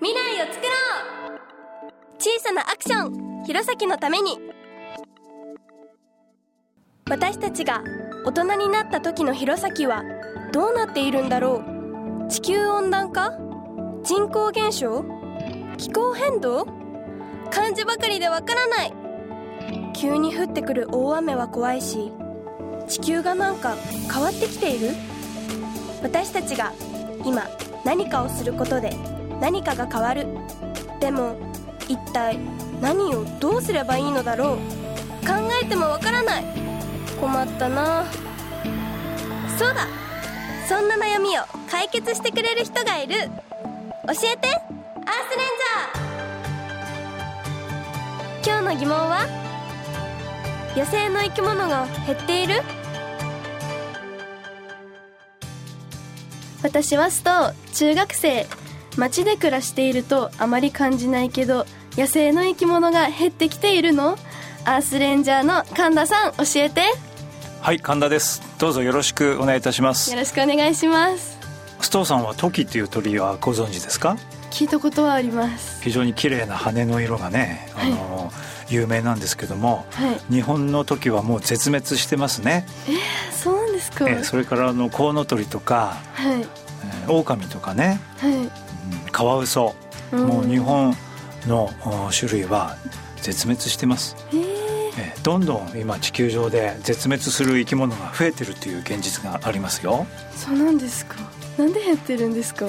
未来を作ろう!小さなアクション!弘前のために!私たちが大人になった時の弘前はどうなっているんだろう?地球温暖化?人口減少?気候変動?漢字ばかりでわからない!急に降ってくる大雨は怖いし地球がなんか変わってきている?私たちが今何かをすることで何かが変わる。でも一体何をどうすればいいのだろう。考えてもわからない。困ったな。そうだ。そんな悩みを解決してくれる人がいる。教えて。アースレンジャー。今日の疑問は。野生の生き物が減っている。私はスト中学生。街で暮らしているとあまり感じないけど野生の生き物が減ってきているの？アースレンジャーの神田さん教えて。はい神田です。どうぞよろしくお願いいたします。よろしくお願いします。ストーさんはトキっていう鳥はご存知ですか？聞いたことはあります。非常に綺麗な羽の色がね、あの、有名なんですけども、はい。日本のトキはもう絶滅してますね、そうなんですか。えそれからあのコウノトリとか、はい。えー狼とかね、はい。うんカワウソ、うん。もう日本のお種類は絶滅してます、えー、えーどんどん今地球上で絶滅する生き物が増えてるという現実がありますよ。そうなんですか。なんで減ってるんですか？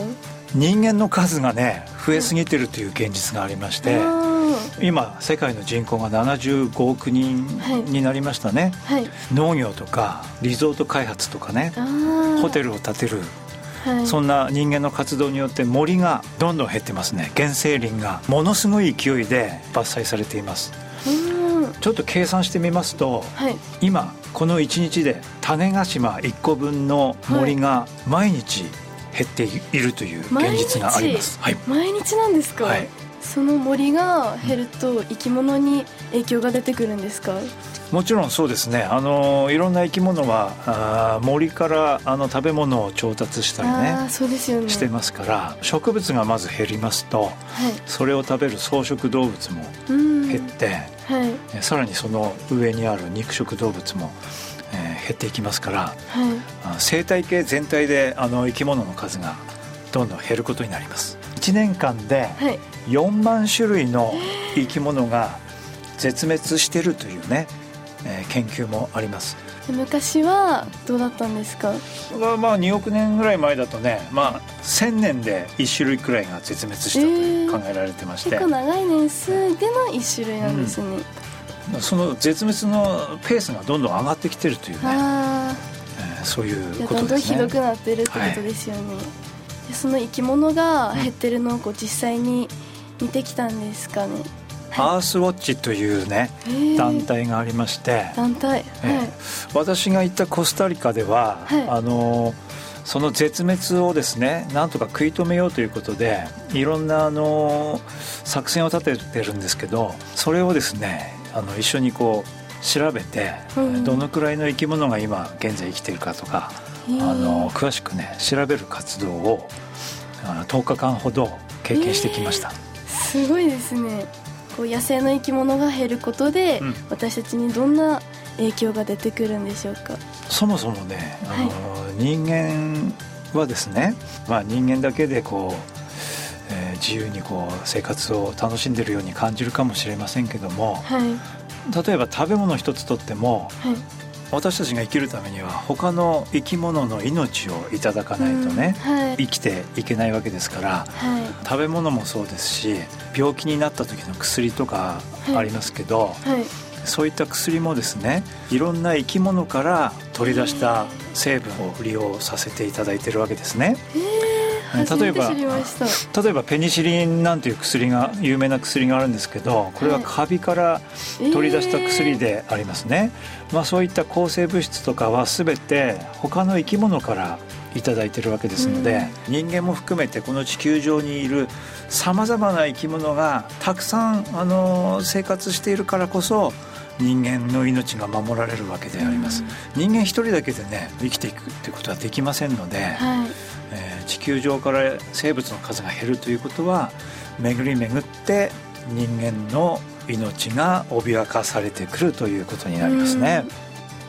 人間の数がね増えすぎてるという現実がありまして、あ今世界の人口が75億人になりましたね、ーはい。農業とかリゾート開発とかねホテルを建てるはい。そんな人間の活動によって森がどんどん減ってますね。原生林がものすごい勢いで伐採されています。うん。ちょっと計算してみますとはい。今この1日で種子島1個分の森が毎日減っているという現実があります。はい、毎日なんですか、はい、その森が減ると生き物に影響が出てくるんですか？もちろんそうですね。あのいろんな生き物はあー森からあの食べ物を調達したりあねあそうですよね。してますから植物がまず減りますとはい。それを食べる草食動物もうん。減って、はい。えさらにその上にある肉食動物も、えー減っていきますからはい。あ生態系全体であの生き物の数がどんどん減ることになります1年間ではい。4万種類の生き物が絶滅してるというね、えー研究もあります。で昔はどうだったんですか？まあまあ2億年ぐらい前だとねまあ1000年で1種類くらいが絶滅したというえー考えられてまして、結構長い年数での一種類なんですね、その絶滅のペースがどんどん上がってきてるというね、あえーそういあうじゃあどんどんことですねひどくなってるってことですよね、でその生き物が減ってるのをこう実際に見てきたんですかね。アースウォッチというね団体がありまして、団体。ええ。はい。私が行ったコスタリカでは、はい。あのその絶滅をですねなんとか食い止めようということでいろんなあの作戦を立ててるんですけどそれをですねあの一緒にこう調べて、うん。どのくらいの生き物が今現在生きているかとか、あの詳しくね調べる活動をあの10日間ほど経験してきました。すごいですね。こう野生の生き物が減ることで、うん。私たちにどんな影響が出てくるんでしょうか。そもそもね、あの人間はですね、まあ、人間だけでこう、えー自由にこう生活を楽しんでるように感じるかもしれませんけどもはい。例えば食べ物一つとってもはい私たちが生きるためには他の生き物の命をいただかないとね、うんはい。生きていけないわけですからはい。食べ物もそうですし病気になった時の薬とかありますけど、はい。そういった薬もですねいろんな生き物から取り出した成分を利用させていただいてるわけですね。えー、初めて知りました。例えばペニシリンなんていう薬が有名な薬があるんですけどこれはカビから取り出した薬でありますね、まあ、そういった抗生物質とかは全て他の生き物からいただいてるわけですので、人間も含めてこの地球上にいるさまざまな生き物がたくさんあの生活しているからこそ人間の命が守られるわけであります、人間一人だけでね生きていくっていうことはできませんので、はい。えー地球上から生物の数が減るということは巡り巡って人間の命が脅かされてくるということになりますね。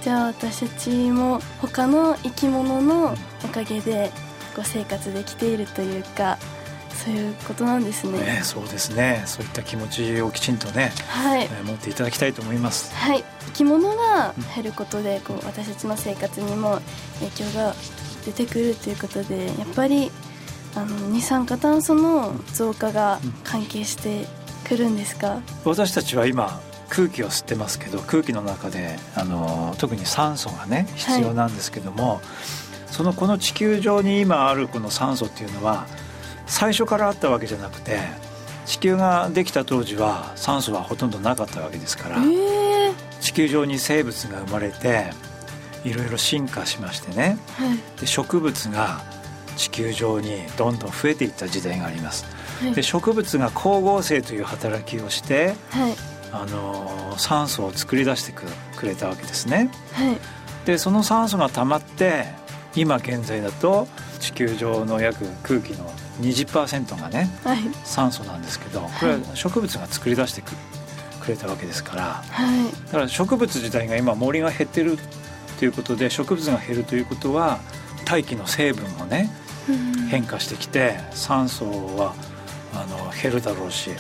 じゃあ私たちも他の生き物のおかげでこう生活できているというかそういうことなんですね。ねそうですね。そういった気持ちをきちんとね、はい。えー持っていただきたいと思います。はい。生き物が減ることでこう私たちの生活にも影響が出てくるということでやっぱりあの二酸化炭素の増加が関係してくるんですか、私たちは今空気を吸ってますけど空気の中であの特に酸素がね必要なんですけども、そのこの地球上に今あるこの酸素っていうのは最初からあったわけじゃなくて地球ができた当時は酸素はほとんどなかったわけですからええ地球上に生物が生まれていろいろ進化しましてね。はい。で植物が地球上にどんどん増えていった時代があります。はい。で植物が光合成という働きをしてはい。あの酸素を作り出してくくれたわけですね。はい。でその酸素が溜まって今現在だと地球上の約空気の20%がねはい。酸素なんですけどこれは植物が作り出してくくれたわけですから。はい。だから植物自体が今森が減ってるということで植物が減るということは大気の成分もねうん。変化してきて酸素はあの減るだろうし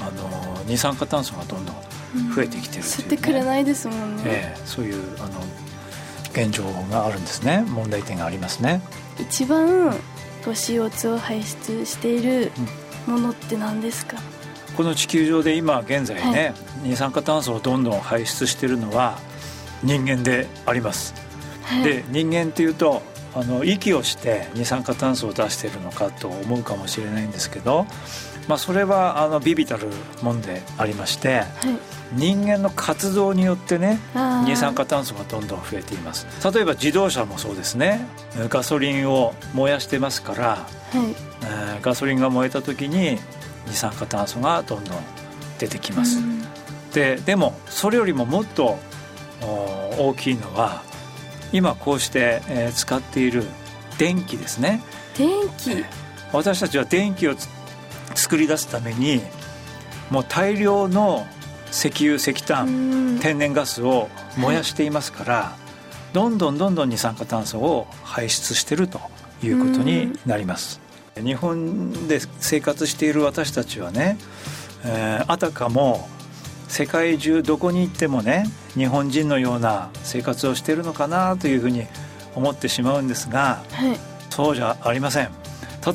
あの二酸化炭素がどんどん増えてきてるいう、ね。てくれないですもんね、ええそういうあの現状があるんですね。問題点がありますね。一番こう CO2 を排出しているものって何ですか、この地球上で今現在ね、二酸化炭素をどんどん排出しているのは人間であります、はい、で人間っていうとあの息をして二酸化炭素を出しているのかと思うかもしれないんですけど、まあ、それはあのビビたるもんでありましてはい。人間の活動によってね二酸化炭素がどんどん増えています。例えば自動車もそうですね。ガソリンを燃やしてますから、はい。えーガソリンが燃えた時に二酸化炭素がどんどん出てきます、うん。ででもそれよりももっとお大きいのは今こうして、えー使っている電気ですね。電気。私たちは電気をつ作り出すためにもう大量の石油石炭、うん。天然ガスを燃やしていますから、どんどんどんどん二酸化炭素を排出してるということになります、日本で生活している私たちはね、えーあたかも世界中どこに行ってもね日本人のような生活をしているのかなというふうに思ってしまうんですがはい。そうじゃありません。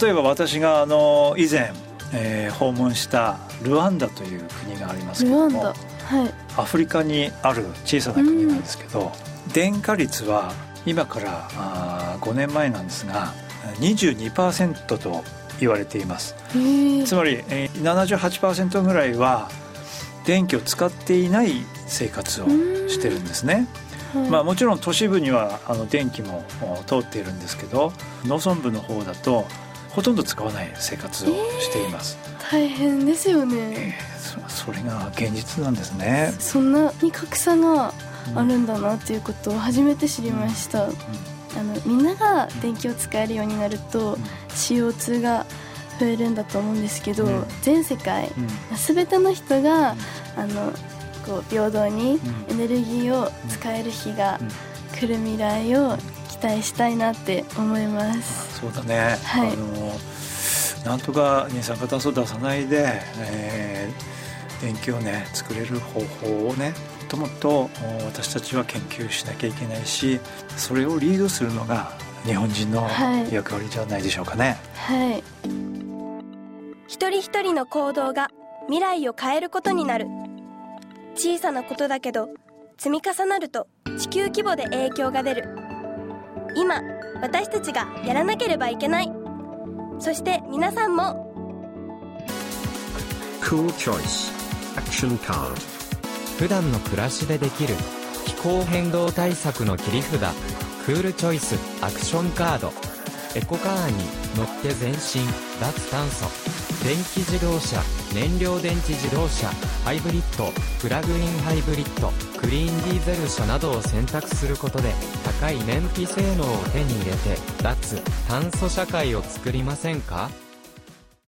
例えば私があの以前、えー訪問したルワンダという国がありますけどもはい。アフリカにある小さな国なんですけど、電化率は今からあー5年前なんですが22%と言われています。つまり、えー78%ぐらいは電気を使っていない生活をしてるんですね、はい。まあ、もちろん都市部にはあの電気もお通っているんですけど農村部の方だとほとんど使わない生活をしています、大変ですよえねーそそれが現実なんですね。そんなに格差があるんだなっていうことを初めて知りました、あのみんなが電気を使えるようになると CO2 が増えるんだと思うんですけど、うん。全世界うん。全ての人が、あのこう平等にうエネルギーを使える日が来る未来を期待したいなって思います。そうだね、はい。あのなんとか二酸化炭素を出さないで、えー電気をね作れる方法をねもっともっとお私たちは研究しなきゃいけないしそれをリードするのが日本人のはい。役割じゃないでしょうかね。はい、一人一人の行動が未来を変えることになる。小さなことだけど積み重なると地球規模で影響が出る今私たちがやらなければいけない。そして皆さんも。Cool choice. Action card. 普段の暮らしでできる気候変動対策の切り札。クールチョイスアクションカードエコカーに乗って全身脱炭素。電気自動車。燃料電池自動車。ハイブリッド。プラグインハイブリッド。クリーンディーゼル車などを選択することで高い燃費性能を手に入れて脱炭素社会を作りませんか？